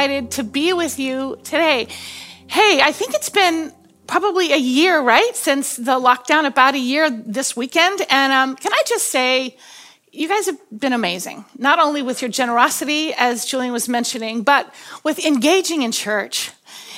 excited to be with you today. Hey, I think it's been probably a year, right, since the lockdown, about a year this weekend. And um, can I just say, you guys have been amazing, not only with your generosity, as Julian was mentioning, but with engaging in church.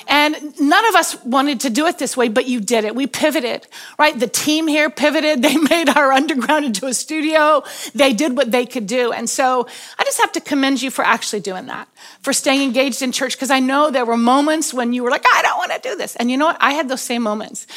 And none of us wanted to do it this way, but you did it. We pivoted, right? The team here pivoted. They made our underground into a studio. They did what they could do. And so I just have to commend you for actually doing that, for staying engaged in church, because I know there were moments when you were like, I don't want to do this. And you know what? I had those same moments.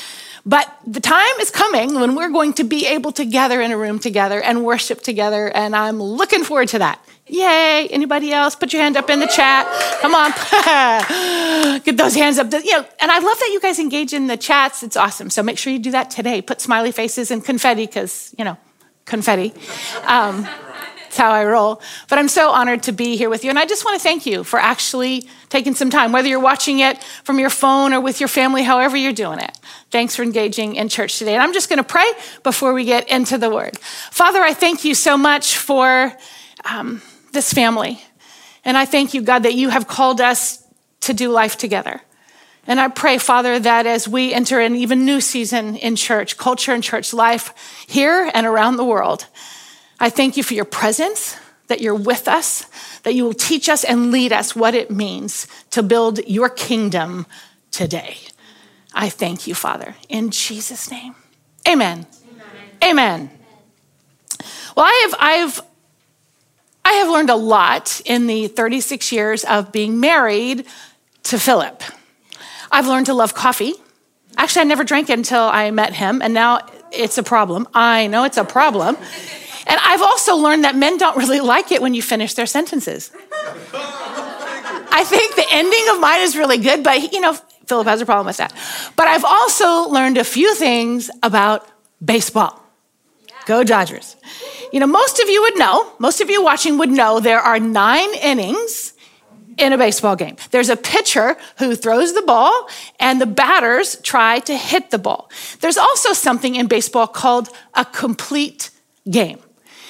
But the time is coming when we're going to be able to gather in a room together and worship together. And I'm looking forward to that. Yay. Anybody else? Put your hand up in the chat. Come on. Get those hands up. You know, and I love that you guys engage in the chats. It's awesome. So make sure you do that today. Put smiley faces and confetti because, you know, confetti. Um, that's how I roll. But I'm so honored to be here with you. And I just want to thank you for actually taking some time, whether you're watching it from your phone or with your family, however you're doing it. Thanks for engaging in church today. And I'm just going to pray before we get into the word. Father, I thank you so much for. Um, this family. And I thank you, God, that you have called us to do life together. And I pray, Father, that as we enter an even new season in church, culture and church life here and around the world, I thank you for your presence, that you're with us, that you will teach us and lead us what it means to build your kingdom today. I thank you, Father, in Jesus' name. Amen. Amen. Amen. Well, I have, I've I have learned a lot in the 36 years of being married to Philip. I've learned to love coffee. Actually, I never drank it until I met him, and now it's a problem. I know it's a problem. And I've also learned that men don't really like it when you finish their sentences. I think the ending of mine is really good, but you know, Philip has a problem with that. But I've also learned a few things about baseball. Go Dodgers. You know, most of you would know, most of you watching would know there are nine innings in a baseball game. There's a pitcher who throws the ball and the batters try to hit the ball. There's also something in baseball called a complete game.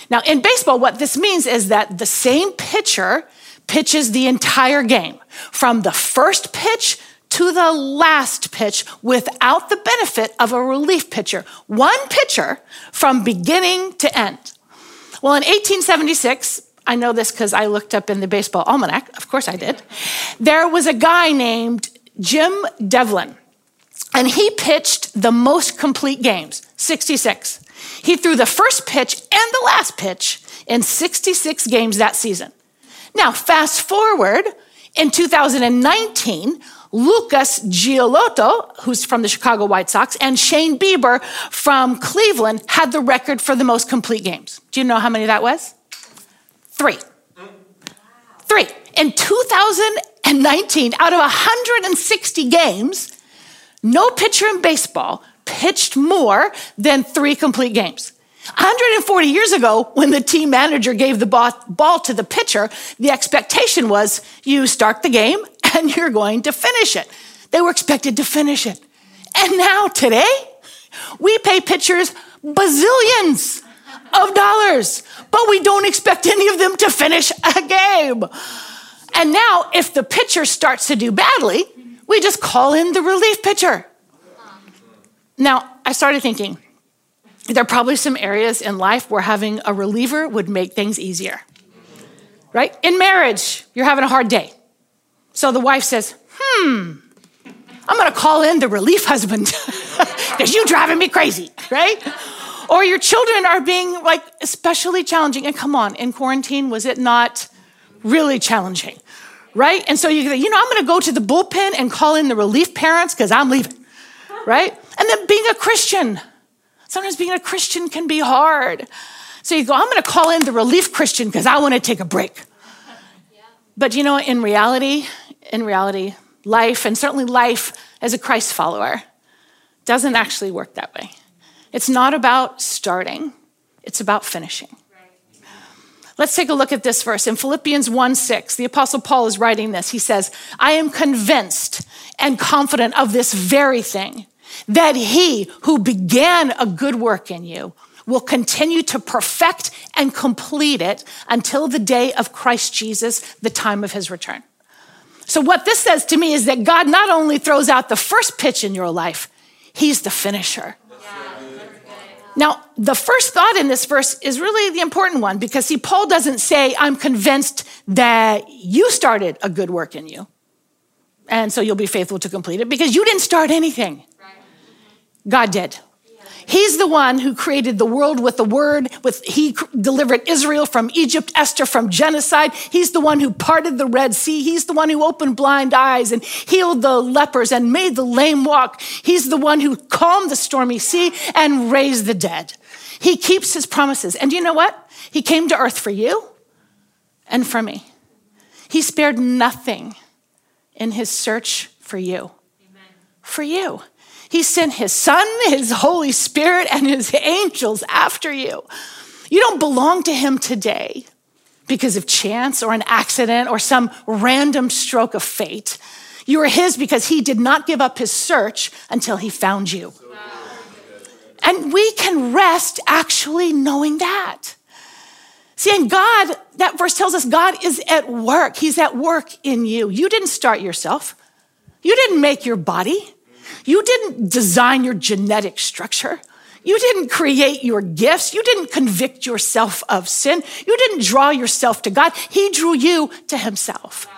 Now, in baseball, what this means is that the same pitcher pitches the entire game from the first pitch to the last pitch without the benefit of a relief pitcher. One pitcher from beginning to end. Well, in 1876, I know this because I looked up in the baseball almanac, of course I did, there was a guy named Jim Devlin, and he pitched the most complete games 66. He threw the first pitch and the last pitch in 66 games that season. Now, fast forward in 2019, Lucas Giolito, who's from the Chicago White Sox, and Shane Bieber from Cleveland had the record for the most complete games. Do you know how many that was? Three. Three. In 2019, out of 160 games, no pitcher in baseball pitched more than three complete games. 140 years ago, when the team manager gave the ball to the pitcher, the expectation was you start the game and you're going to finish it. They were expected to finish it. And now, today, we pay pitchers bazillions of dollars, but we don't expect any of them to finish a game. And now, if the pitcher starts to do badly, we just call in the relief pitcher. Now, I started thinking, there are probably some areas in life where having a reliever would make things easier. Right? In marriage, you're having a hard day. So the wife says, hmm, I'm gonna call in the relief husband because you're driving me crazy, right? Or your children are being like especially challenging. And come on, in quarantine, was it not really challenging? Right? And so you you know, I'm gonna go to the bullpen and call in the relief parents because I'm leaving. Right? And then being a Christian. Sometimes being a Christian can be hard. So you go, I'm gonna call in the relief Christian because I wanna take a break. But you know, in reality, in reality, life, and certainly life as a Christ follower, doesn't actually work that way. It's not about starting, it's about finishing. Let's take a look at this verse. In Philippians 1 6, the Apostle Paul is writing this. He says, I am convinced and confident of this very thing, that he who began a good work in you will continue to perfect and complete it until the day of Christ Jesus, the time of his return. So, what this says to me is that God not only throws out the first pitch in your life, He's the finisher. Now, the first thought in this verse is really the important one because, see, Paul doesn't say, I'm convinced that you started a good work in you, and so you'll be faithful to complete it because you didn't start anything. God did. He's the one who created the world with the word, with he delivered Israel from Egypt, Esther from genocide. He's the one who parted the Red Sea. He's the one who opened blind eyes and healed the lepers and made the lame walk. He's the one who calmed the stormy sea and raised the dead. He keeps his promises. And you know what? He came to earth for you and for me. He spared nothing in his search for you. Amen. For you. He sent his son, his Holy Spirit, and his angels after you. You don't belong to him today because of chance or an accident or some random stroke of fate. You are his because he did not give up his search until he found you. And we can rest actually knowing that. See, and God, that verse tells us God is at work. He's at work in you. You didn't start yourself. You didn't make your body. You didn't design your genetic structure. You didn't create your gifts. You didn't convict yourself of sin. You didn't draw yourself to God. He drew you to himself.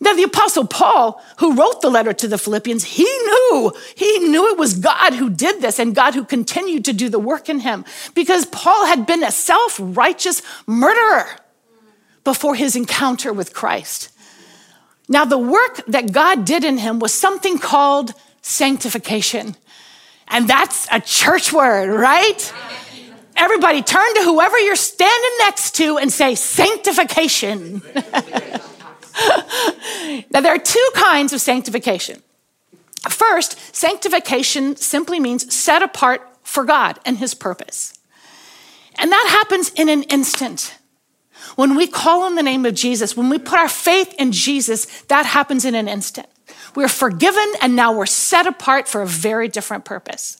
Now, the apostle Paul, who wrote the letter to the Philippians, he knew, he knew it was God who did this and God who continued to do the work in him because Paul had been a self righteous murderer before his encounter with Christ. Now, the work that God did in him was something called sanctification. And that's a church word, right? Everybody turn to whoever you're standing next to and say, sanctification. now, there are two kinds of sanctification. First, sanctification simply means set apart for God and His purpose. And that happens in an instant. When we call on the name of Jesus, when we put our faith in Jesus, that happens in an instant. We're forgiven and now we're set apart for a very different purpose.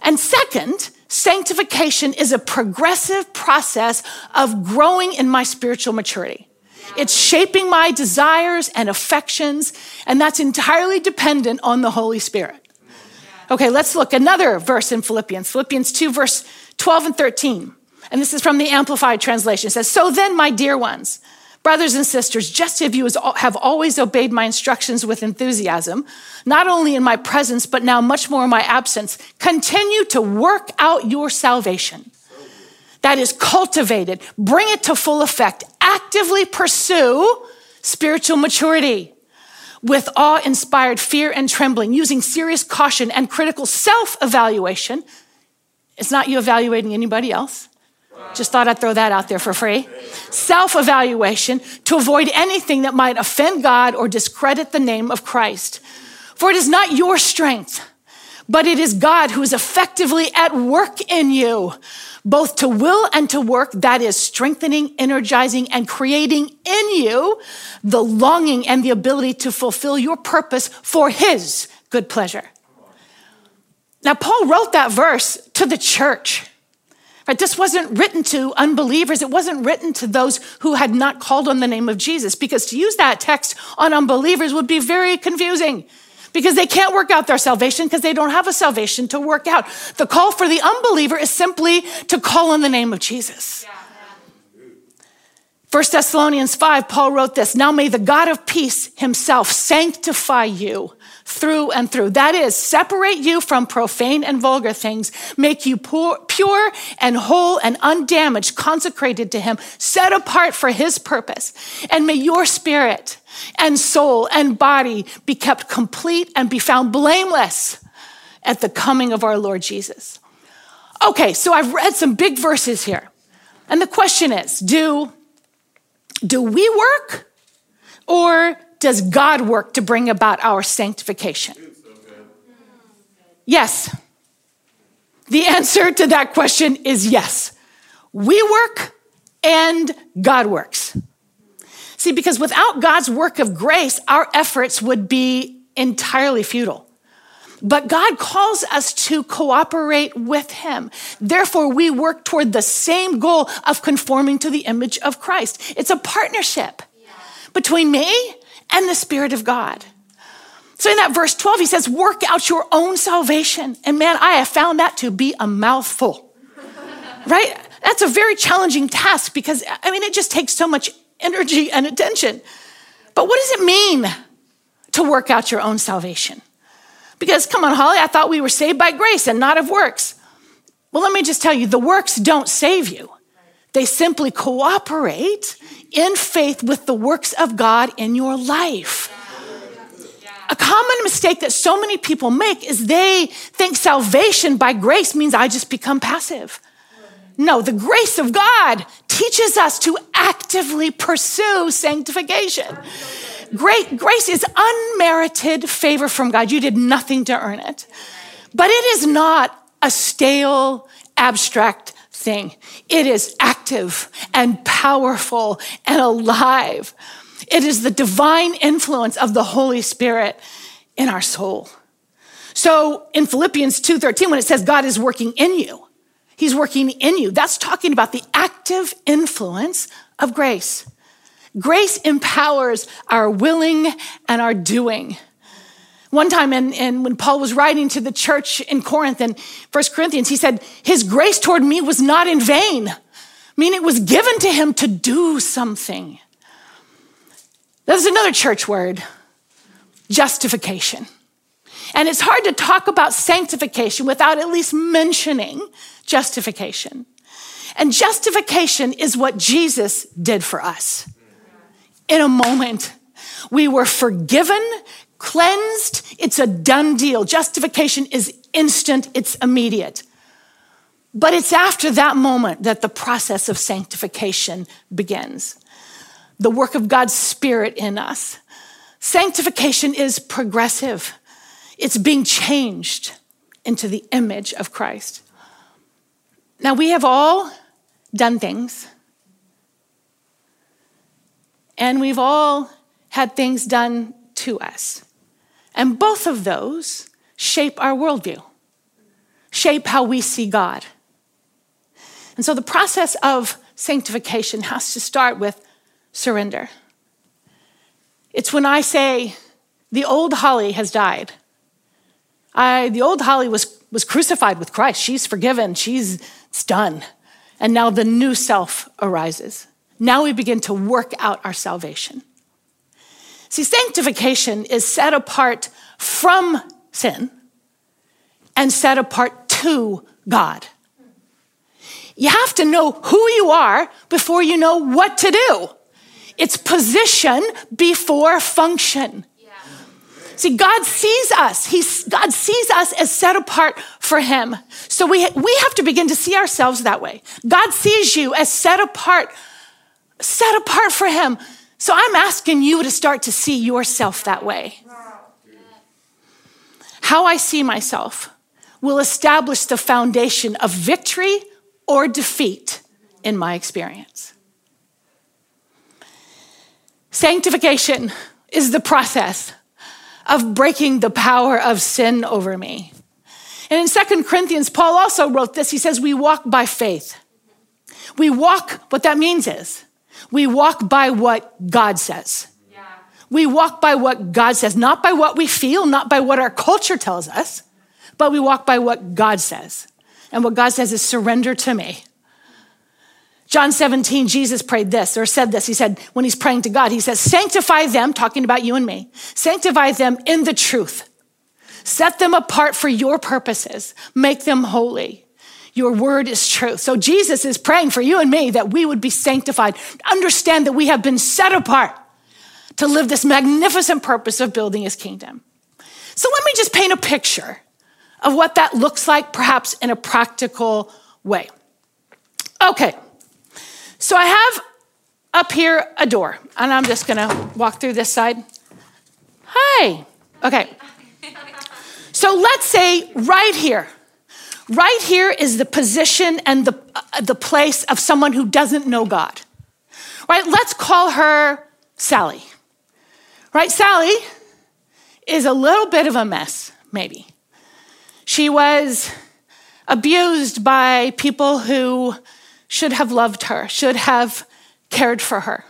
And second, sanctification is a progressive process of growing in my spiritual maturity. It's shaping my desires and affections, and that's entirely dependent on the Holy Spirit. Okay, let's look another verse in Philippians, Philippians 2, verse 12 and 13. And this is from the Amplified Translation. It says, So then, my dear ones, Brothers and sisters, just as you have always obeyed my instructions with enthusiasm, not only in my presence, but now much more in my absence, continue to work out your salvation. That is cultivated, bring it to full effect, actively pursue spiritual maturity with awe inspired fear and trembling, using serious caution and critical self evaluation. It's not you evaluating anybody else. Just thought I'd throw that out there for free. Self evaluation to avoid anything that might offend God or discredit the name of Christ. For it is not your strength, but it is God who is effectively at work in you, both to will and to work, that is strengthening, energizing, and creating in you the longing and the ability to fulfill your purpose for His good pleasure. Now, Paul wrote that verse to the church. Right? This wasn't written to unbelievers. It wasn't written to those who had not called on the name of Jesus, because to use that text on unbelievers would be very confusing because they can't work out their salvation because they don't have a salvation to work out. The call for the unbeliever is simply to call on the name of Jesus. Yeah. 1 Thessalonians 5, Paul wrote this Now may the God of peace himself sanctify you through and through. That is, separate you from profane and vulgar things, make you poor, pure and whole and undamaged, consecrated to him, set apart for his purpose. And may your spirit and soul and body be kept complete and be found blameless at the coming of our Lord Jesus. Okay, so I've read some big verses here. And the question is, do do we work or does God work to bring about our sanctification? Yes. The answer to that question is yes. We work and God works. See, because without God's work of grace, our efforts would be entirely futile. But God calls us to cooperate with Him. Therefore, we work toward the same goal of conforming to the image of Christ. It's a partnership between me and the Spirit of God. So in that verse 12, he says, work out your own salvation. And man, I have found that to be a mouthful, right? That's a very challenging task because, I mean, it just takes so much energy and attention. But what does it mean to work out your own salvation? Because, come on, Holly, I thought we were saved by grace and not of works. Well, let me just tell you the works don't save you, they simply cooperate in faith with the works of God in your life. A common mistake that so many people make is they think salvation by grace means I just become passive. No, the grace of God teaches us to actively pursue sanctification. Great grace is unmerited favor from God. You did nothing to earn it. But it is not a stale, abstract thing. It is active and powerful and alive. It is the divine influence of the Holy Spirit in our soul. So in Philippians 2:13 when it says God is working in you, he's working in you. That's talking about the active influence of grace. Grace empowers our willing and our doing. One time, in, when Paul was writing to the church in Corinth in 1 Corinthians, he said, His grace toward me was not in vain. I mean, it was given to him to do something. There's another church word justification. And it's hard to talk about sanctification without at least mentioning justification. And justification is what Jesus did for us in a moment. We were forgiven, cleansed. It's a done deal. Justification is instant, it's immediate. But it's after that moment that the process of sanctification begins. The work of God's Spirit in us. Sanctification is progressive, it's being changed into the image of Christ. Now, we have all done things and we've all had things done to us. And both of those shape our worldview, shape how we see God. And so the process of sanctification has to start with surrender. It's when I say, the old Holly has died. I, the old Holly was, was crucified with Christ. She's forgiven. She's it's done. And now the new self arises. Now we begin to work out our salvation. See, sanctification is set apart from sin and set apart to God. You have to know who you are before you know what to do. It's position before function. See, God sees us. He's, God sees us as set apart for Him. So we, we have to begin to see ourselves that way. God sees you as set apart set apart for Him. So I'm asking you to start to see yourself that way. How I see myself will establish the foundation of victory or defeat in my experience. Sanctification is the process of breaking the power of sin over me. And in Second Corinthians, Paul also wrote this. He says, We walk by faith. We walk, what that means is, we walk by what God says. Yeah. We walk by what God says, not by what we feel, not by what our culture tells us, but we walk by what God says. And what God says is surrender to me. John 17, Jesus prayed this or said this. He said, when he's praying to God, he says, sanctify them, talking about you and me, sanctify them in the truth. Set them apart for your purposes. Make them holy. Your word is truth. So Jesus is praying for you and me that we would be sanctified. Understand that we have been set apart to live this magnificent purpose of building his kingdom. So let me just paint a picture of what that looks like, perhaps in a practical way. Okay, so I have up here a door, and I'm just gonna walk through this side. Hi. Okay. So let's say right here, Right here is the position and the, uh, the place of someone who doesn't know God. Right? Let's call her Sally. Right? Sally is a little bit of a mess, maybe. She was abused by people who should have loved her, should have cared for her.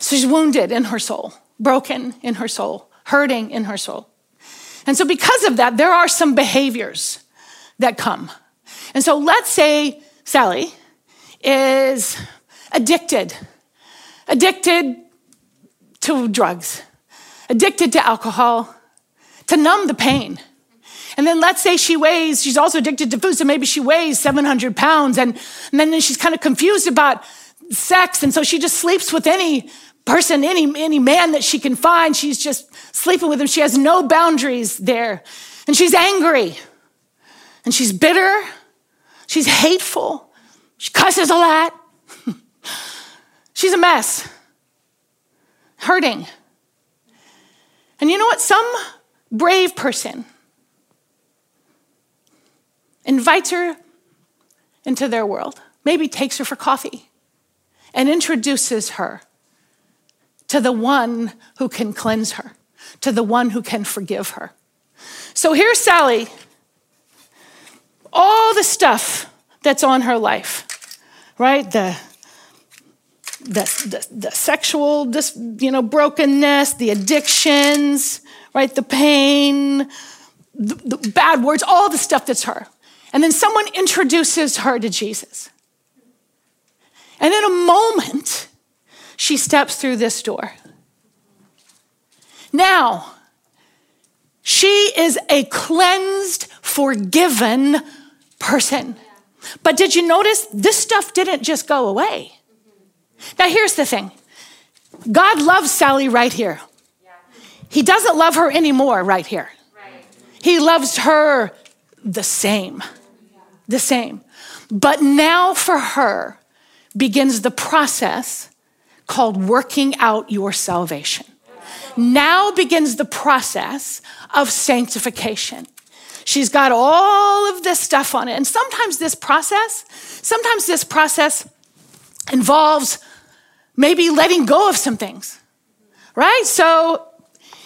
So she's wounded in her soul. broken in her soul, hurting in her soul. And so, because of that, there are some behaviors that come. And so, let's say Sally is addicted, addicted to drugs, addicted to alcohol, to numb the pain. And then let's say she weighs, she's also addicted to food, so maybe she weighs 700 pounds, and, and then she's kind of confused about sex, and so she just sleeps with any person, any, any man that she can find. She's just sleeping with him. She has no boundaries there. And she's angry, and she's bitter, she's hateful, she cusses a lot. she's a mess, hurting. And you know what? Some brave person invites her into their world, maybe takes her for coffee, and introduces her to the one who can cleanse her, to the one who can forgive her. So here's Sally, all the stuff that's on her life, right? The the, the, the sexual this you know brokenness the addictions right the pain the, the bad words all the stuff that's her and then someone introduces her to Jesus. And in a moment, she steps through this door. Now, she is a cleansed, forgiven person. But did you notice this stuff didn't just go away? Now, here's the thing God loves Sally right here. He doesn't love her anymore right here. He loves her the same the same. But now for her begins the process called working out your salvation. Now begins the process of sanctification. She's got all of this stuff on it. And sometimes this process, sometimes this process involves maybe letting go of some things, right? So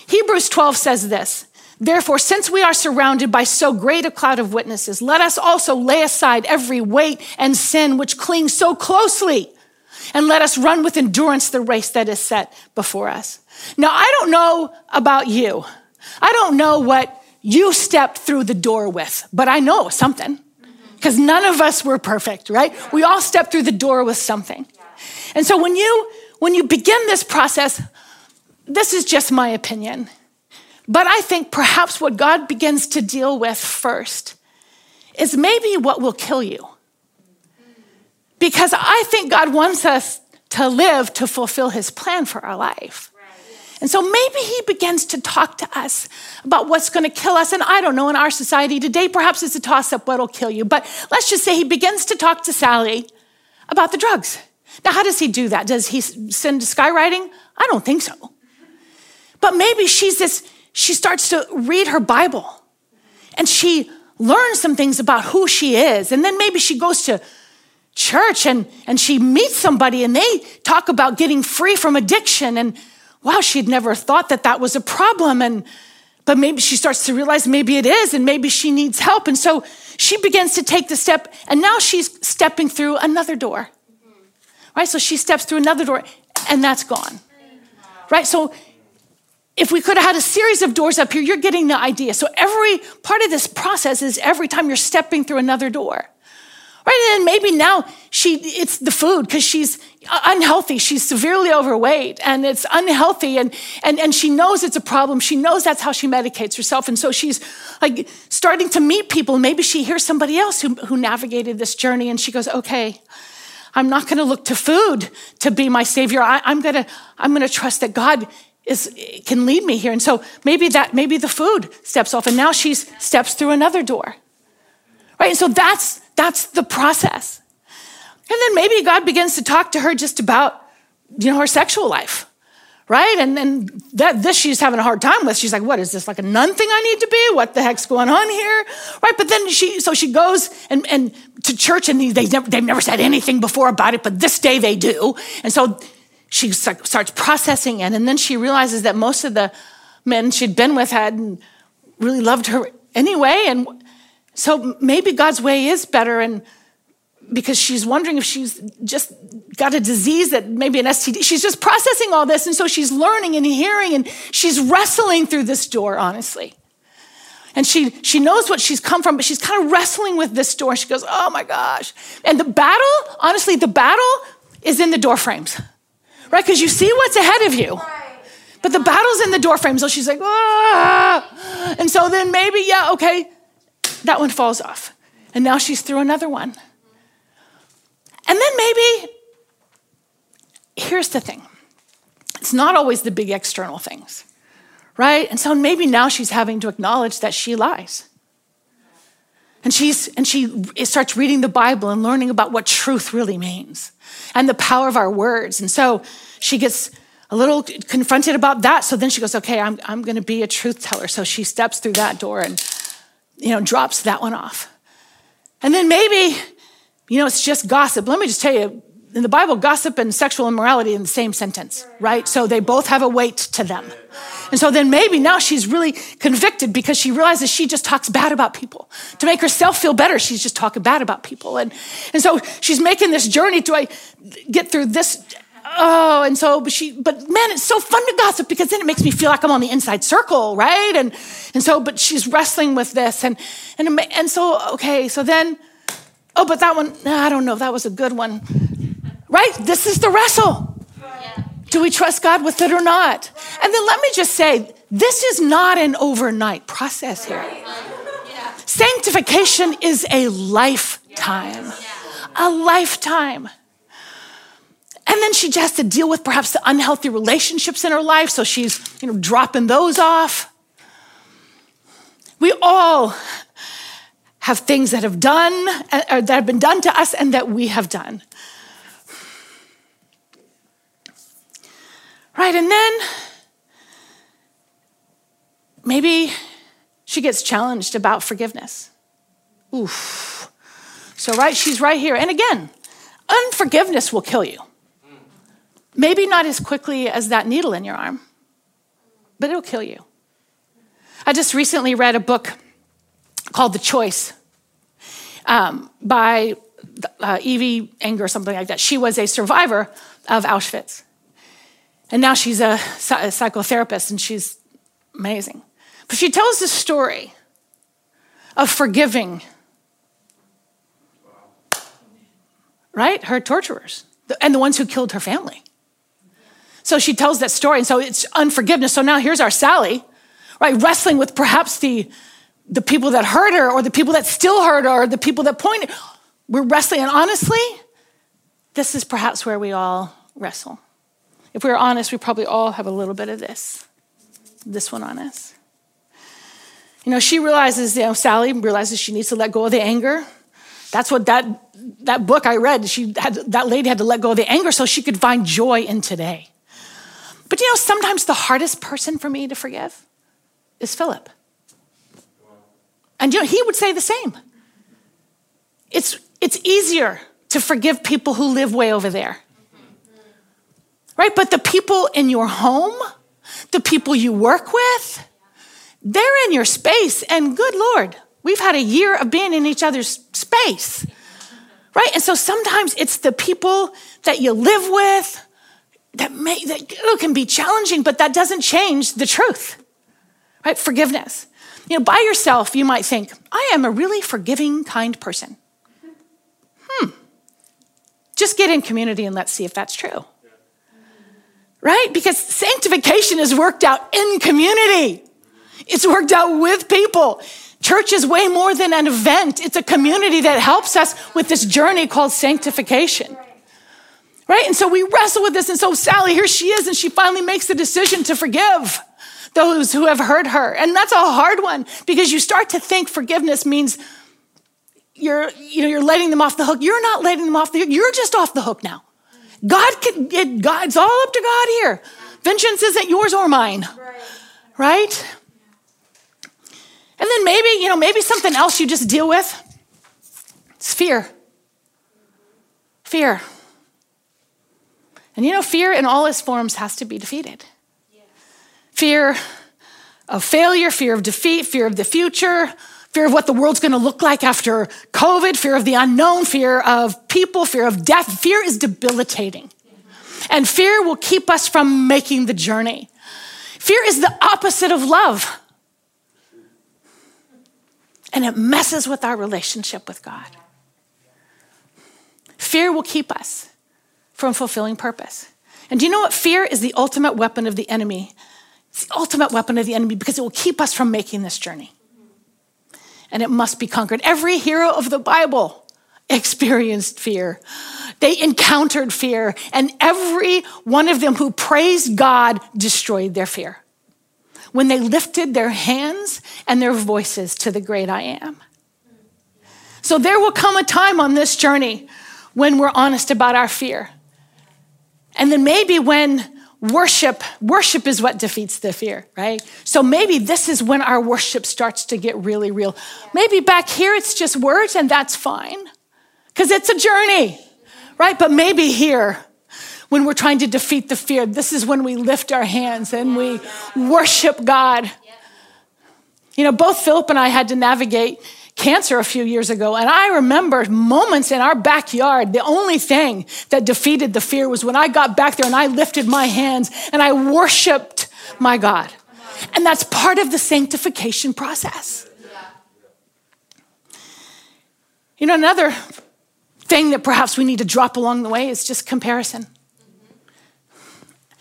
Hebrews 12 says this Therefore, since we are surrounded by so great a cloud of witnesses, let us also lay aside every weight and sin which clings so closely, and let us run with endurance the race that is set before us. Now, I don't know about you. I don't know what you stepped through the door with, but I know something mm-hmm. because none of us were perfect, right? We all stepped through the door with something. And so when you when you begin this process, this is just my opinion but I think perhaps what God begins to deal with first is maybe what will kill you. Because I think God wants us to live to fulfill his plan for our life. And so maybe he begins to talk to us about what's going to kill us. And I don't know, in our society today, perhaps it's a toss up what'll kill you. But let's just say he begins to talk to Sally about the drugs. Now, how does he do that? Does he send skywriting? I don't think so. But maybe she's this she starts to read her Bible and she learns some things about who she is. And then maybe she goes to church and, and she meets somebody and they talk about getting free from addiction. And wow, she'd never thought that that was a problem. And but maybe she starts to realize maybe it is and maybe she needs help. And so she begins to take the step and now she's stepping through another door. Right? So she steps through another door and that's gone. Right? So if we could have had a series of doors up here, you're getting the idea. So every part of this process is every time you're stepping through another door. Right? And maybe now she it's the food because she's Uh, unhealthy. She's severely overweight and it's unhealthy and, and and she knows it's a problem. She knows that's how she medicates herself. And so she's like starting to meet people. Maybe she hears somebody else who, who navigated this journey and she goes, okay, I'm not going to look to food to be my savior. I, am going to, I'm going to trust that God is can lead me here. And so maybe that maybe the food steps off and now she steps through another door. Right? And so that's that's the process. And then maybe God begins to talk to her just about you know her sexual life. Right? And then that this she's having a hard time with. She's like, what is this? Like a nun thing I need to be? What the heck's going on here? Right? But then she so she goes and, and to church and they never, they've never said anything before about it, but this day they do. And so she starts processing it. And then she realizes that most of the men she'd been with hadn't really loved her anyway. And so maybe God's way is better. And because she's wondering if she's just got a disease that maybe an STD. She's just processing all this. And so she's learning and hearing and she's wrestling through this door, honestly. And she, she knows what she's come from, but she's kind of wrestling with this door. She goes, Oh my gosh. And the battle, honestly, the battle is in the door frames, right? Because you see what's ahead of you. But the battle's in the door frame. So she's like, ah. And so then maybe, yeah, okay, that one falls off. And now she's through another one. And then maybe, here's the thing it's not always the big external things, right? And so maybe now she's having to acknowledge that she lies. And, she's, and she starts reading the Bible and learning about what truth really means and the power of our words. And so she gets a little confronted about that. So then she goes, okay, I'm, I'm going to be a truth teller. So she steps through that door and, you know, drops that one off. And then maybe you know, it's just gossip. Let me just tell you, in the Bible, gossip and sexual immorality in the same sentence, right? So they both have a weight to them. And so then maybe now she's really convicted because she realizes she just talks bad about people. To make herself feel better, she's just talking bad about people. And, and so she's making this journey. Do I get through this? Oh, and so, but she, but man, it's so fun to gossip because then it makes me feel like I'm on the inside circle, right? And, and so, but she's wrestling with this. And, and, and so, okay, so then, Oh, but that one, I don't know that was a good one. Right? This is the wrestle. Do we trust God with it or not? And then let me just say, this is not an overnight process here. Sanctification is a lifetime. A lifetime. And then she just has to deal with perhaps the unhealthy relationships in her life, so she's, you know, dropping those off. We all have things that have done uh, that have been done to us and that we have done. Right, and then maybe she gets challenged about forgiveness. Oof. So, right, she's right here. And again, unforgiveness will kill you. Maybe not as quickly as that needle in your arm, but it'll kill you. I just recently read a book called The Choice um, by uh, Evie Enger or something like that. She was a survivor of Auschwitz. And now she's a, a psychotherapist and she's amazing. But she tells the story of forgiving, right? Her torturers and the ones who killed her family. So she tells that story. And so it's unforgiveness. So now here's our Sally, right? Wrestling with perhaps the the people that hurt her or the people that still hurt her or the people that pointed. We're wrestling. And honestly, this is perhaps where we all wrestle. If we're honest, we probably all have a little bit of this, this one on us. You know, she realizes, you know, Sally realizes she needs to let go of the anger. That's what that, that book I read, she had, that lady had to let go of the anger so she could find joy in today. But you know, sometimes the hardest person for me to forgive is Philip. And you know, he would say the same. It's, it's easier to forgive people who live way over there. Right? But the people in your home, the people you work with, they're in your space. And good Lord, we've had a year of being in each other's space. Right? And so sometimes it's the people that you live with that, may, that can be challenging, but that doesn't change the truth. Right? Forgiveness. You know, by yourself, you might think, I am a really forgiving, kind person. Hmm. Just get in community and let's see if that's true. Right? Because sanctification is worked out in community, it's worked out with people. Church is way more than an event, it's a community that helps us with this journey called sanctification. Right? And so we wrestle with this. And so Sally, here she is, and she finally makes the decision to forgive those who have hurt her. And that's a hard one because you start to think forgiveness means you're, you know, you're letting them off the hook. You're not letting them off the hook. You're just off the hook now. God can, it, God, it's all up to God here. Vengeance isn't yours or mine. Right? And then maybe, you know, maybe something else you just deal with. It's fear. Fear. And you know, fear in all its forms has to be defeated fear of failure, fear of defeat, fear of the future, fear of what the world's going to look like after COVID, fear of the unknown, fear of people, fear of death. Fear is debilitating. And fear will keep us from making the journey. Fear is the opposite of love. And it messes with our relationship with God. Fear will keep us from fulfilling purpose. And do you know what? Fear is the ultimate weapon of the enemy. It's the ultimate weapon of the enemy because it will keep us from making this journey. And it must be conquered. Every hero of the Bible experienced fear. They encountered fear, and every one of them who praised God destroyed their fear when they lifted their hands and their voices to the great I am. So there will come a time on this journey when we're honest about our fear. And then maybe when worship, worship is what defeats the fear, right? So maybe this is when our worship starts to get really real. Maybe back here it's just words and that's fine because it's a journey, right? But maybe here, when we're trying to defeat the fear, this is when we lift our hands and we worship God. You know, both Philip and I had to navigate cancer a few years ago. And I remember moments in our backyard. The only thing that defeated the fear was when I got back there and I lifted my hands and I worshiped my God. And that's part of the sanctification process. You know, another thing that perhaps we need to drop along the way is just comparison.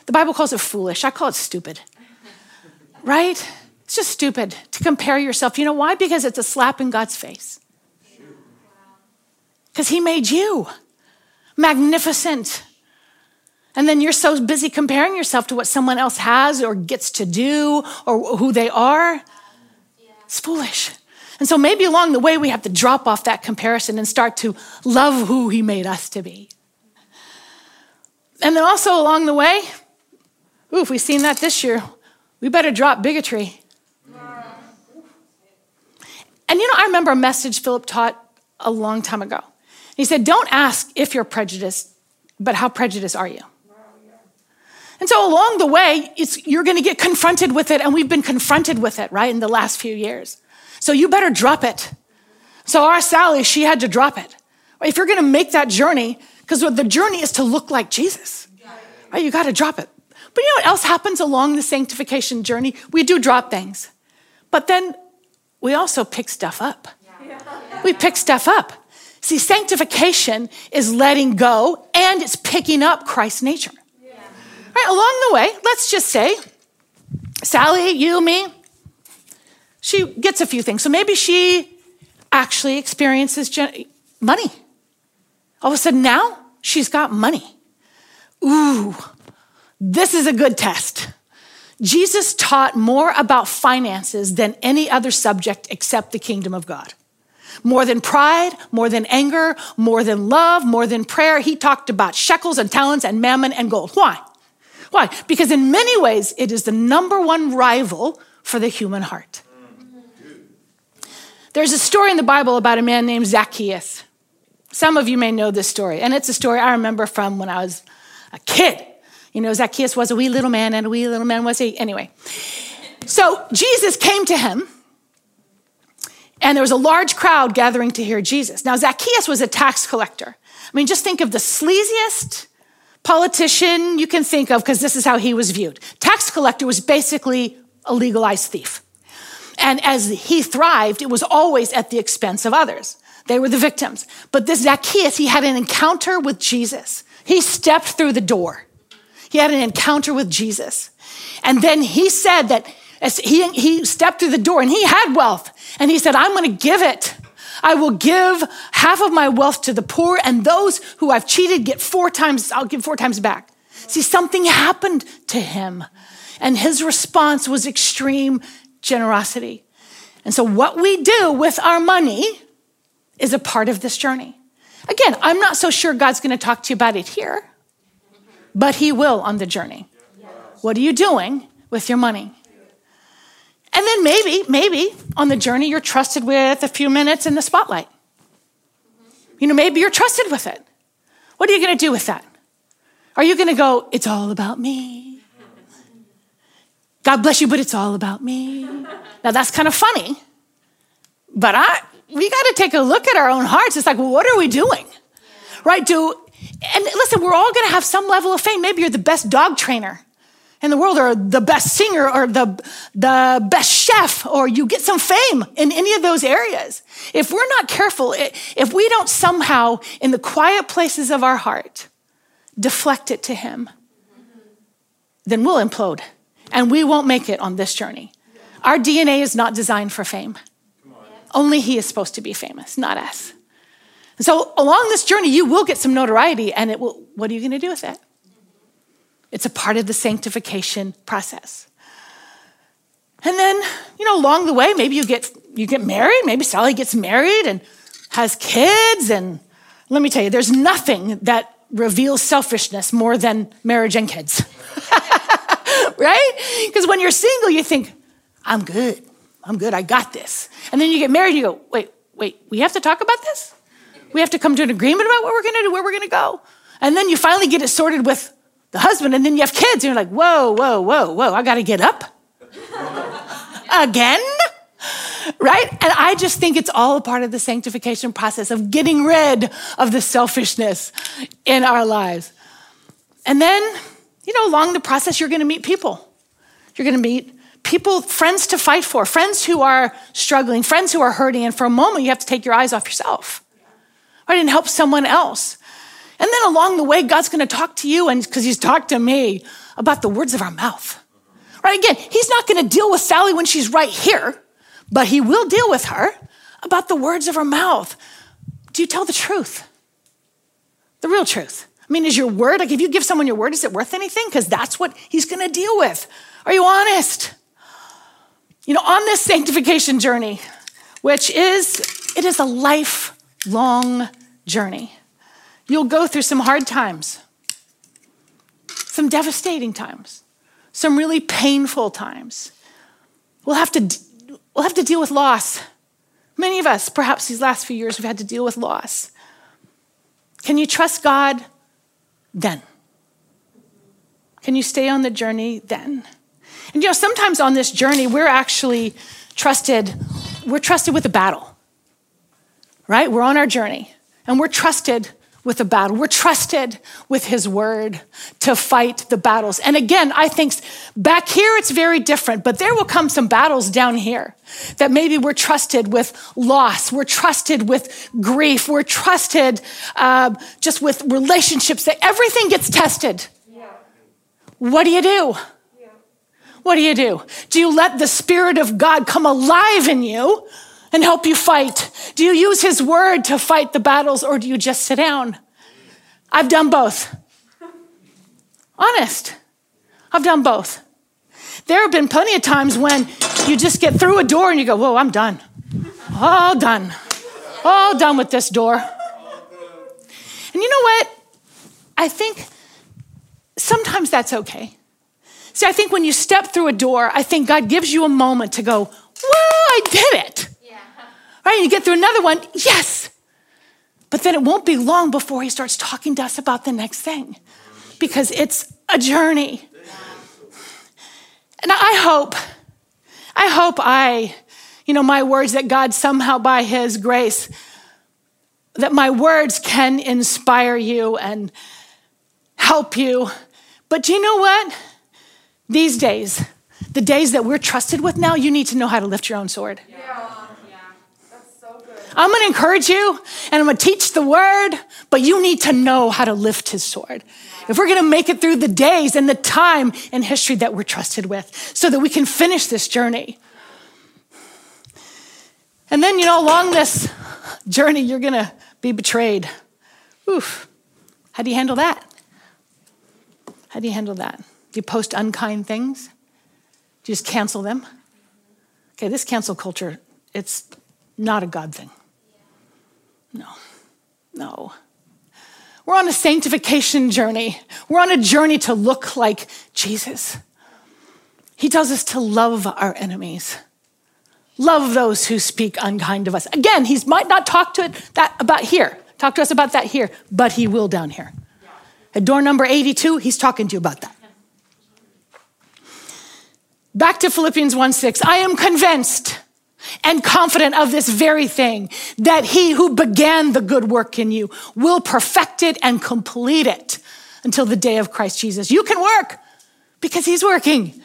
The Bible calls it foolish. I call it stupid. Right? It's just stupid to compare yourself. You know why? Because it's a slap in God's face. Because He made you magnificent. And then you're so busy comparing yourself to what someone else has or gets to do or who they are. It's foolish. And so maybe along the way, we have to drop off that comparison and start to love who He made us to be. And then also along the way, ooh, if we've seen that this year, we better drop bigotry. And you know, I remember a message Philip taught a long time ago. He said, Don't ask if you're prejudiced, but how prejudiced are you? And so along the way, you're going to get confronted with it, and we've been confronted with it, right, in the last few years. So you better drop it. So our Sally, she had to drop it. If you're going to make that journey, because the journey is to look like Jesus, right? You got to drop it. But you know what else happens along the sanctification journey? We do drop things, but then we also pick stuff up. We pick stuff up. See, sanctification is letting go and it's picking up Christ's nature. Right, along the way, let's just say, Sally, you, me, she gets a few things. So maybe she actually experiences gen- money. All of a sudden now, she's got money. Ooh, this is a good test. Jesus taught more about finances than any other subject except the kingdom of God. More than pride, more than anger, more than love, more than prayer, he talked about shekels and talents and mammon and gold. Why? Why? Because in many ways, it is the number one rival for the human heart. There's a story in the Bible about a man named Zacchaeus. Some of you may know this story, and it's a story I remember from when I was a kid. You know, Zacchaeus was a wee little man, and a wee little man was he. Anyway, so Jesus came to him, and there was a large crowd gathering to hear Jesus. Now, Zacchaeus was a tax collector. I mean, just think of the sleaziest politician you can think of, because this is how he was viewed. Tax collector was basically a legalized thief. And as he thrived, it was always at the expense of others. They were the victims. But this Zacchaeus, he had an encounter with Jesus. He stepped through the door. He had an encounter with Jesus. And then he said that as he, he stepped through the door and he had wealth. And he said, I'm going to give it. I will give half of my wealth to the poor, and those who I've cheated get four times, I'll give four times back. See, something happened to him, and his response was extreme generosity. And so, what we do with our money is a part of this journey. Again, I'm not so sure God's going to talk to you about it here but He will on the journey. What are you doing with your money? And then maybe, maybe on the journey, you're trusted with a few minutes in the spotlight. You know, maybe you're trusted with it. What are you going to do with that? Are you going to go, it's all about me? God bless you, but it's all about me. Now that's kind of funny, but I, we got to take a look at our own hearts. It's like, well, what are we doing? Right? Do, and listen, we're all going to have some level of fame. Maybe you're the best dog trainer in the world or the best singer or the, the best chef or you get some fame in any of those areas. If we're not careful, if we don't somehow in the quiet places of our heart deflect it to him, then we'll implode and we won't make it on this journey. Our DNA is not designed for fame. Only he is supposed to be famous, not us. So along this journey, you will get some notoriety, and it will, what are you going to do with it? It's a part of the sanctification process. And then, you know, along the way, maybe you get you get married, maybe Sally gets married and has kids and let me tell you, there's nothing that reveals selfishness more than marriage and kids. right? Because when you're single, you think, I'm good. I'm good. I got this. And then you get married, and you go, wait, wait, we have to talk about this? We have to come to an agreement about what we're going to do, where we're going to go. And then you finally get it sorted with the husband, and then you have kids, and you're like, whoa, whoa, whoa, whoa, I got to get up again? Right? And I just think it's all a part of the sanctification process of getting rid of the selfishness in our lives. And then, you know, along the process, you're going to meet people. You're going to meet people, friends to fight for, friends who are struggling, friends who are hurting. And for a moment, you have to take your eyes off yourself, right? And help someone else. And then along the way, God's going to talk to you, and because He's talked to me about the words of our mouth, right? Again, He's not going to deal with Sally when she's right here, but He will deal with her about the words of her mouth. Do you tell the truth? The real truth. I mean, is your word, like if you give someone your word, is it worth anything? Because that's what He's going to deal with. Are you honest? You know, on this sanctification journey, which is, it is a lifelong journey. You'll go through some hard times, some devastating times, some really painful times. We'll have to, we'll have to deal with loss. Many of us, perhaps these last few years, we've had to deal with loss. Can you trust God then? Can you stay on the journey then? And you know, sometimes on this journey, we're actually trusted, we're trusted with a battle, right? We're on our journey and we're trusted with a battle. We're trusted with his word to fight the battles. And again, I think back here it's very different, but there will come some battles down here that maybe we're trusted with loss. We're trusted with grief. We're trusted uh, just with relationships that everything gets tested. Yeah. What do you do? Yeah. What do you do? Do you let the Spirit of God come alive in you and help you fight? Do you use His word to fight the battles or do you just sit down? I've done both. Honest. I've done both. There have been plenty of times when you just get through a door and you go, Whoa, I'm done. All done. All done with this door. And you know what? I think sometimes that's okay. See, I think when you step through a door, I think God gives you a moment to go, Whoa, I did it. Right? And you get through another one, yes. But then it won't be long before he starts talking to us about the next thing because it's a journey. And I hope, I hope I, you know, my words that God somehow by his grace, that my words can inspire you and help you. But do you know what? These days, the days that we're trusted with now, you need to know how to lift your own sword. Yeah. I'm going to encourage you and I'm going to teach the word, but you need to know how to lift his sword. If we're going to make it through the days and the time in history that we're trusted with so that we can finish this journey. And then, you know, along this journey, you're going to be betrayed. Oof. How do you handle that? How do you handle that? Do you post unkind things? Do you just cancel them? Okay, this cancel culture, it's not a God thing. No, no. We're on a sanctification journey. We're on a journey to look like Jesus. He tells us to love our enemies. Love those who speak unkind of us. Again, he might not talk to it that about here, talk to us about that here, but he will down here. At door number 82, he's talking to you about that. Back to Philippians 1 6. I am convinced and confident of this very thing, that he who began the good work in you will perfect it and complete it until the day of Christ Jesus. You can work because he's working.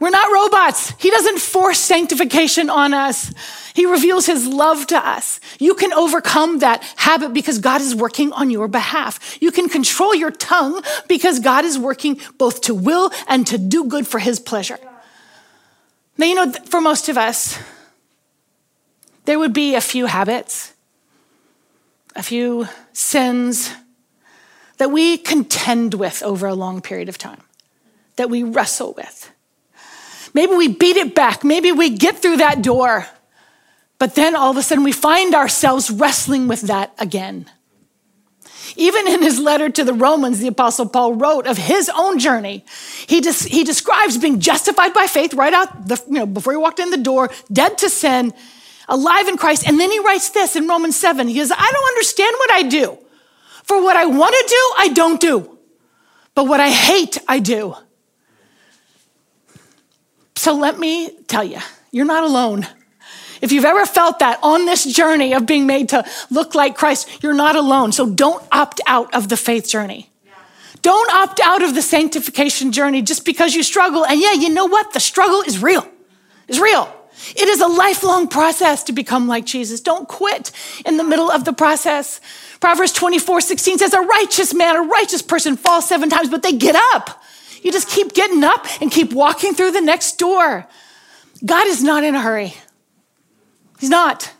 We're not robots. He doesn't force sanctification on us. He reveals his love to us. You can overcome that habit because God is working on your behalf. You can control your tongue because God is working both to will and to do good for his pleasure. Now, you know, for most of us, there would be a few habits, a few sins that we contend with over a long period of time, that we wrestle with. Maybe we beat it back. Maybe we get through that door. But then all of a sudden we find ourselves wrestling with that again. Even in his letter to the Romans, the Apostle Paul wrote of his own journey. He, des- he describes being justified by faith right out, the, you know, before he walked in the door, dead to sin, alive in Christ. And then he writes this in Romans 7. He says, I don't understand what I do. For what I want to do, I don't do. But what I hate, I do. So let me tell you, you're not alone. If you've ever felt that on this journey of being made to look like Christ, you're not alone. So don't opt out of the faith journey. Don't opt out of the sanctification journey just because you struggle. And yeah, you know what? The struggle is real. It's real. It is a lifelong process to become like Jesus. Don't quit in the middle of the process. Proverbs 24, 16 says, A righteous man, a righteous person falls seven times, but they get up. You just keep getting up and keep walking through the next door. God is not in a hurry. He's not.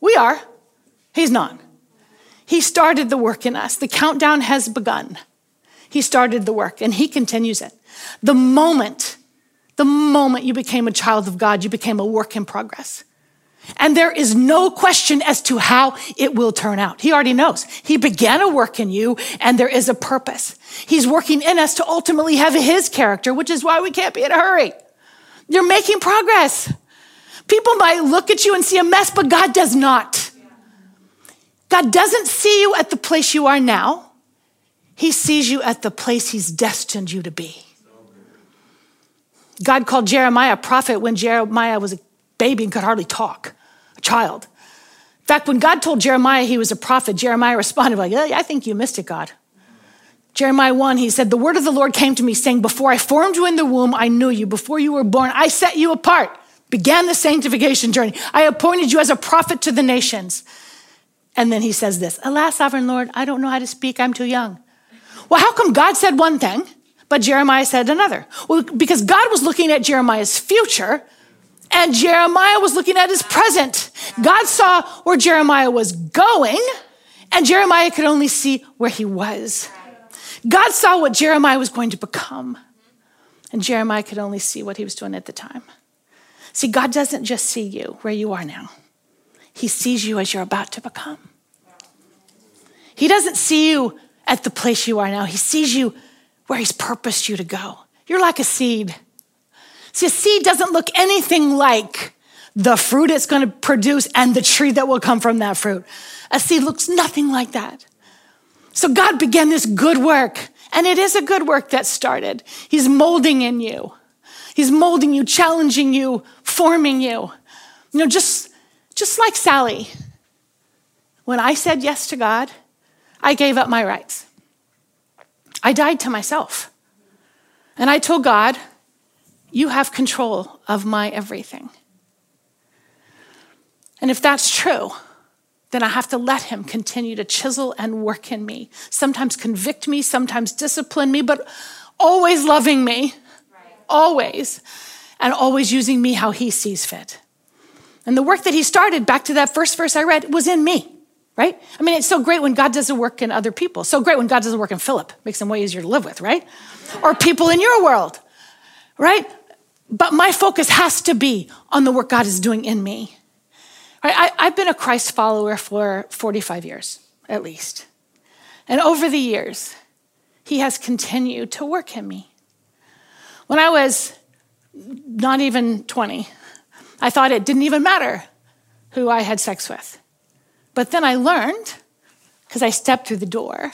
We are. He's not. He started the work in us. The countdown has begun. He started the work and he continues it. The moment, the moment you became a child of God, you became a work in progress. And there is no question as to how it will turn out. He already knows. He began a work in you and there is a purpose. He's working in us to ultimately have his character, which is why we can't be in a hurry. You're making progress. People might look at you and see a mess, but God does not. God doesn't see you at the place you are now. He sees you at the place he's destined you to be. God called Jeremiah a prophet when Jeremiah was a baby and could hardly talk a child. In fact, when God told Jeremiah he was a prophet, Jeremiah responded like, I think you missed it, God. Jeremiah 1, he said, The word of the Lord came to me saying, Before I formed you in the womb, I knew you. Before you were born, I set you apart, began the sanctification journey. I appointed you as a prophet to the nations. And then he says this Alas, sovereign Lord, I don't know how to speak. I'm too young. Well, how come God said one thing, but Jeremiah said another? Well, because God was looking at Jeremiah's future and Jeremiah was looking at his present. God saw where Jeremiah was going, and Jeremiah could only see where he was. God saw what Jeremiah was going to become, and Jeremiah could only see what he was doing at the time. See, God doesn't just see you where you are now, He sees you as you're about to become. He doesn't see you at the place you are now, He sees you where He's purposed you to go. You're like a seed. See, a seed doesn't look anything like the fruit it's going to produce and the tree that will come from that fruit. A seed looks nothing like that. So God began this good work, and it is a good work that started. He's molding in you. He's molding you, challenging you, forming you. You know, just, just like Sally, when I said yes to God, I gave up my rights. I died to myself. And I told God, you have control of my everything. And if that's true, then I have to let him continue to chisel and work in me. Sometimes convict me, sometimes discipline me, but always loving me, always, and always using me how he sees fit. And the work that he started, back to that first verse I read, was in me, right? I mean, it's so great when God does a work in other people. So great when God does a work in Philip, makes him way easier to live with, right? Or people in your world, right? But my focus has to be on the work God is doing in me. Right? I, have been a Christ follower for 45 years, at least. And over the years, he has continued to work in me. When I was not even 20, I thought it didn't even matter who I had sex with. But then I learned, because I stepped through the door,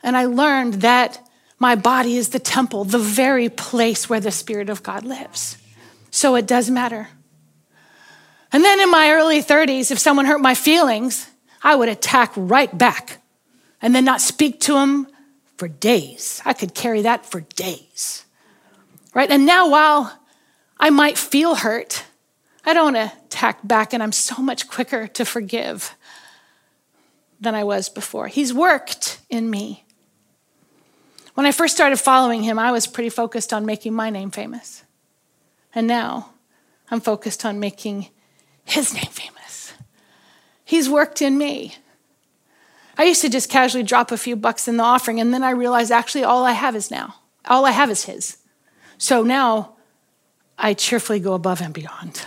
and I learned that my body is the temple, the very place where the Spirit of God lives. So it does matter. And then in my early 30s, if someone hurt my feelings, I would attack right back and then not speak to them for days. I could carry that for days. Right? And now, while I might feel hurt, I don't attack back, and I'm so much quicker to forgive than I was before. He's worked in me. When I first started following him, I was pretty focused on making my name famous. And now I'm focused on making his name famous. He's worked in me. I used to just casually drop a few bucks in the offering, and then I realized actually all I have is now. All I have is his. So now I cheerfully go above and beyond,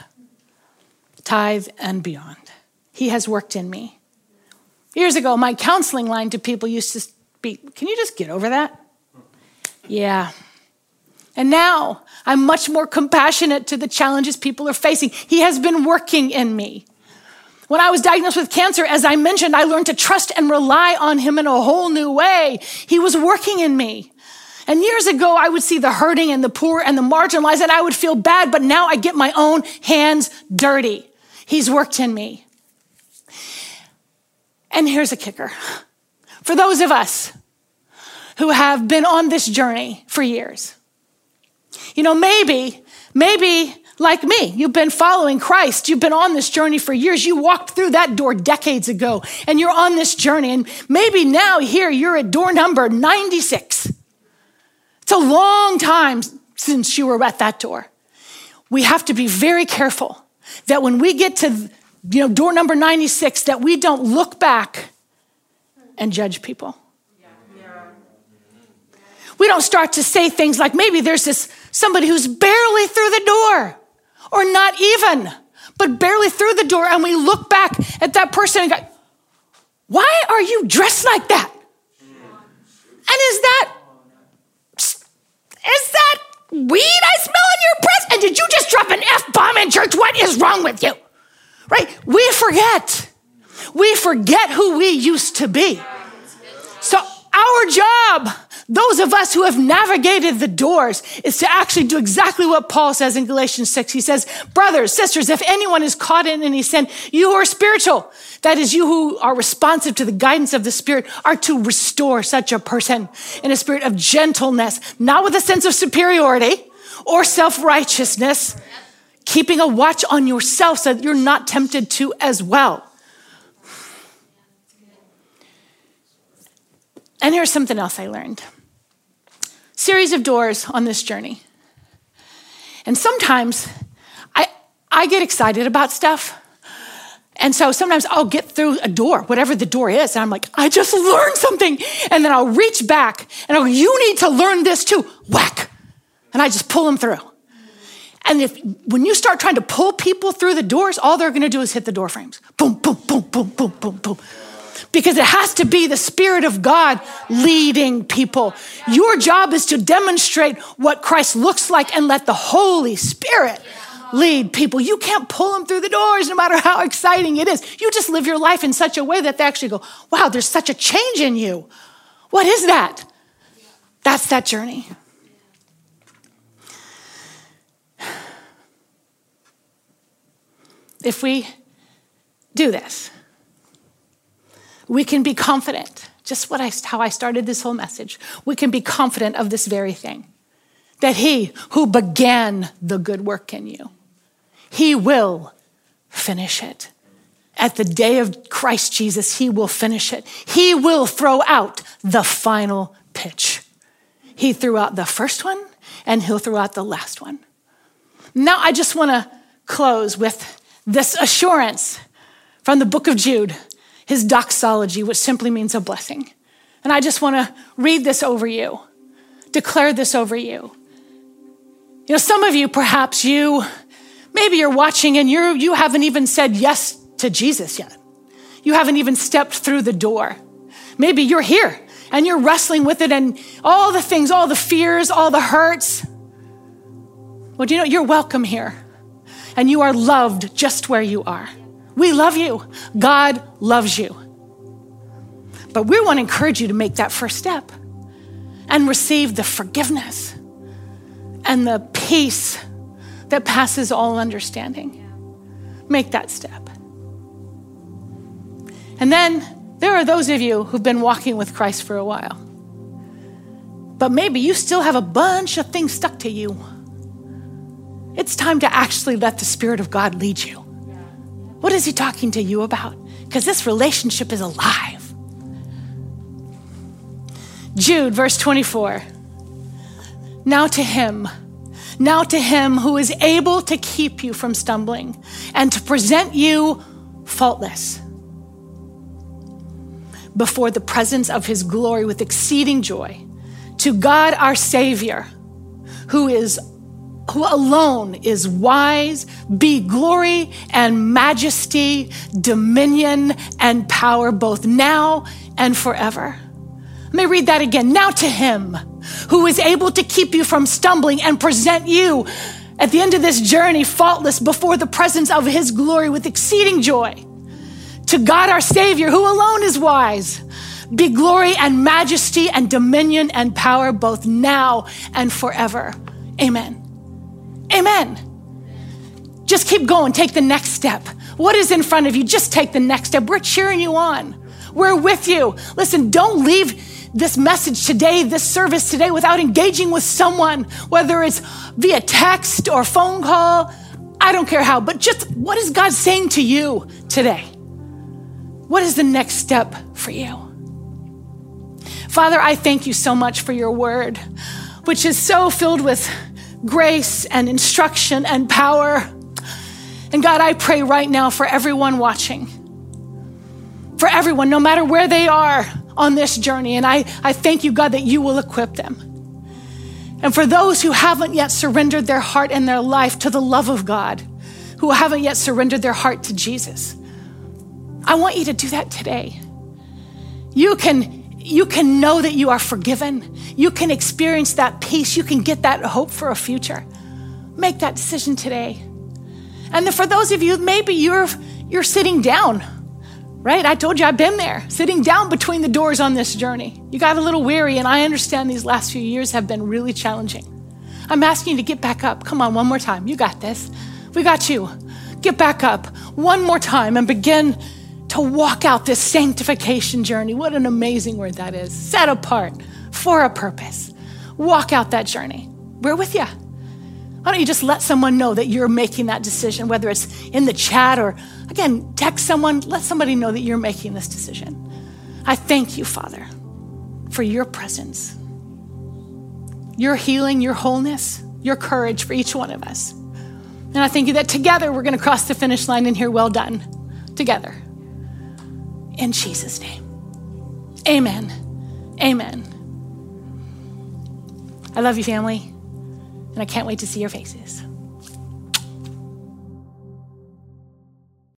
tithe and beyond. He has worked in me. Years ago, my counseling line to people used to be Can you just get over that? Yeah. And now I'm much more compassionate to the challenges people are facing. He has been working in me. When I was diagnosed with cancer, as I mentioned, I learned to trust and rely on him in a whole new way. He was working in me. And years ago, I would see the hurting and the poor and the marginalized, and I would feel bad, but now I get my own hands dirty. He's worked in me. And here's a kicker for those of us who have been on this journey for years. You know, maybe, maybe like me, you've been following Christ. You've been on this journey for years. You walked through that door decades ago and you're on this journey. And maybe now here you're at door number 96. It's a long time since you were at that door. We have to be very careful that when we get to you know door number 96 that we don't look back and judge people. We don't start to say things like maybe there's this somebody who's barely through the door or not even, but barely through the door. And we look back at that person and go, why are you dressed like that? And is that, is that weed I smell in your breath? And did you just drop an F bomb in church? What is wrong with you? Right? We forget. We forget who we used to be. So our job those of us who have navigated the doors is to actually do exactly what Paul says in Galatians 6. He says, brothers, sisters, if anyone is caught in any sin, you who are spiritual, that is you who are responsive to the guidance of the Spirit, are to restore such a person in a spirit of gentleness, not with a sense of superiority or self-righteousness, keeping a watch on yourself so that you're not tempted to as well. And here's something else I learned series of doors on this journey. And sometimes I, I get excited about stuff. And so sometimes I'll get through a door, whatever the door is, and I'm like, I just learned something. And then I'll reach back and I'll go, You need to learn this too. Whack. And I just pull them through. And if when you start trying to pull people through the doors, all they're gonna do is hit the door frames. Boom, boom, boom, boom, boom, boom, boom because it has to be the Spirit of God leading people. Your job is to demonstrate what Christ looks like and let the Holy Spirit lead people. You can't pull them through the doors no matter how exciting it is. You just live your life in such a way that they actually go, wow, there's such a change in you. What is that? That's that journey. If we do this, we can be confident, just what I, how I started this whole message. We can be confident of this very thing that he who began the good work in you, he will finish it. At the day of Christ Jesus, he will finish it. He will throw out the final pitch. He threw out the first one and he'll throw out the last one. Now, I just want to close with this assurance from the book of Jude his doxology, which simply means a blessing. And I just want to read this over you, declare this over you. You know, some of you, perhaps you, maybe you're watching and you you haven't even said yes to Jesus yet. You haven't even stepped through the door. Maybe you're here and you're wrestling with it and all the things, all the fears, all the hurts. Well, do you know you're welcome here and you are loved just where you are. We love you. God loves you. But we want to encourage you to make that first step and receive the forgiveness and the peace that passes all understanding. Make that step. And then there are those of you who've been walking with Christ for a while. But maybe you still have a bunch of things stuck to you. It's time to actually let the Spirit of God lead you. What is He talking to you about? Because this relationship is alive. Jude, verse 24. Now to Him, now to Him who is able to keep you from stumbling and to present you faultless before the presence of His glory with exceeding joy to God our Savior, who is who alone is wise, be glory and majesty, dominion and power both now and forever. Let me read that again. Now to him who is able to keep you from stumbling and present you at the end of this journey faultless before the presence of his glory with exceeding joy. To God our Savior, who alone is wise, be glory and majesty and dominion and power both now and forever. Amen. Amen. Just keep going. Take the next step. What is in front of you? Just take the next step. We're cheering you on. We're with you. Listen, don't leave this message today, this service today, without engaging with someone, whether it's via text or phone call. I don't care how, but just what is God saying to you today? What is the next step for you? Father, I thank you so much for your word, which is so filled with grace and instruction and power. And God, I pray right now for everyone watching, for everyone, no matter where they are on this journey. And I, I thank you, God, that you will equip them. And for those who haven't yet surrendered their heart and their life to the love of God, who haven't yet surrendered their heart to Jesus, I want you to do that today. You can you can know that you are forgiven. You can experience that peace. You can get that hope for a future. Make that decision today. And then for those of you, maybe you're, you're sitting down, right? I told you I've been there, sitting down between the doors on this journey. You got a little weary, and I understand these last few years have been really challenging. I'm asking you to get back up. Come on, one more time. You got this. We got you. Get back up one more time and begin to walk out this sanctification journey. What an amazing word that is. Set apart for a purpose. Walk out that journey. We're with you. Why don't you just let someone know that you're making that decision, whether it's in the chat or, again, text someone, let somebody know that you're making this decision. I thank you, Father, for your presence, your healing, your wholeness, your courage for each one of us. And I thank you that together we're going to cross the finish line and hear, well done, together in Jesus' name. Amen. Amen. I love you, family, and I can't wait to see your faces.